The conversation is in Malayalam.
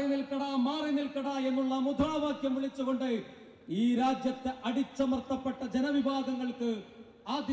മാറി നിൽക്കടാ മാറി നിൽക്കടാ എന്നുള്ള മുദ്രാവാക്യം വിളിച്ചുകൊണ്ട് ഈ രാജ്യത്തെ അടിച്ചമർത്തപ്പെട്ട ജനവിഭാഗങ്ങൾക്ക് ആദ്യം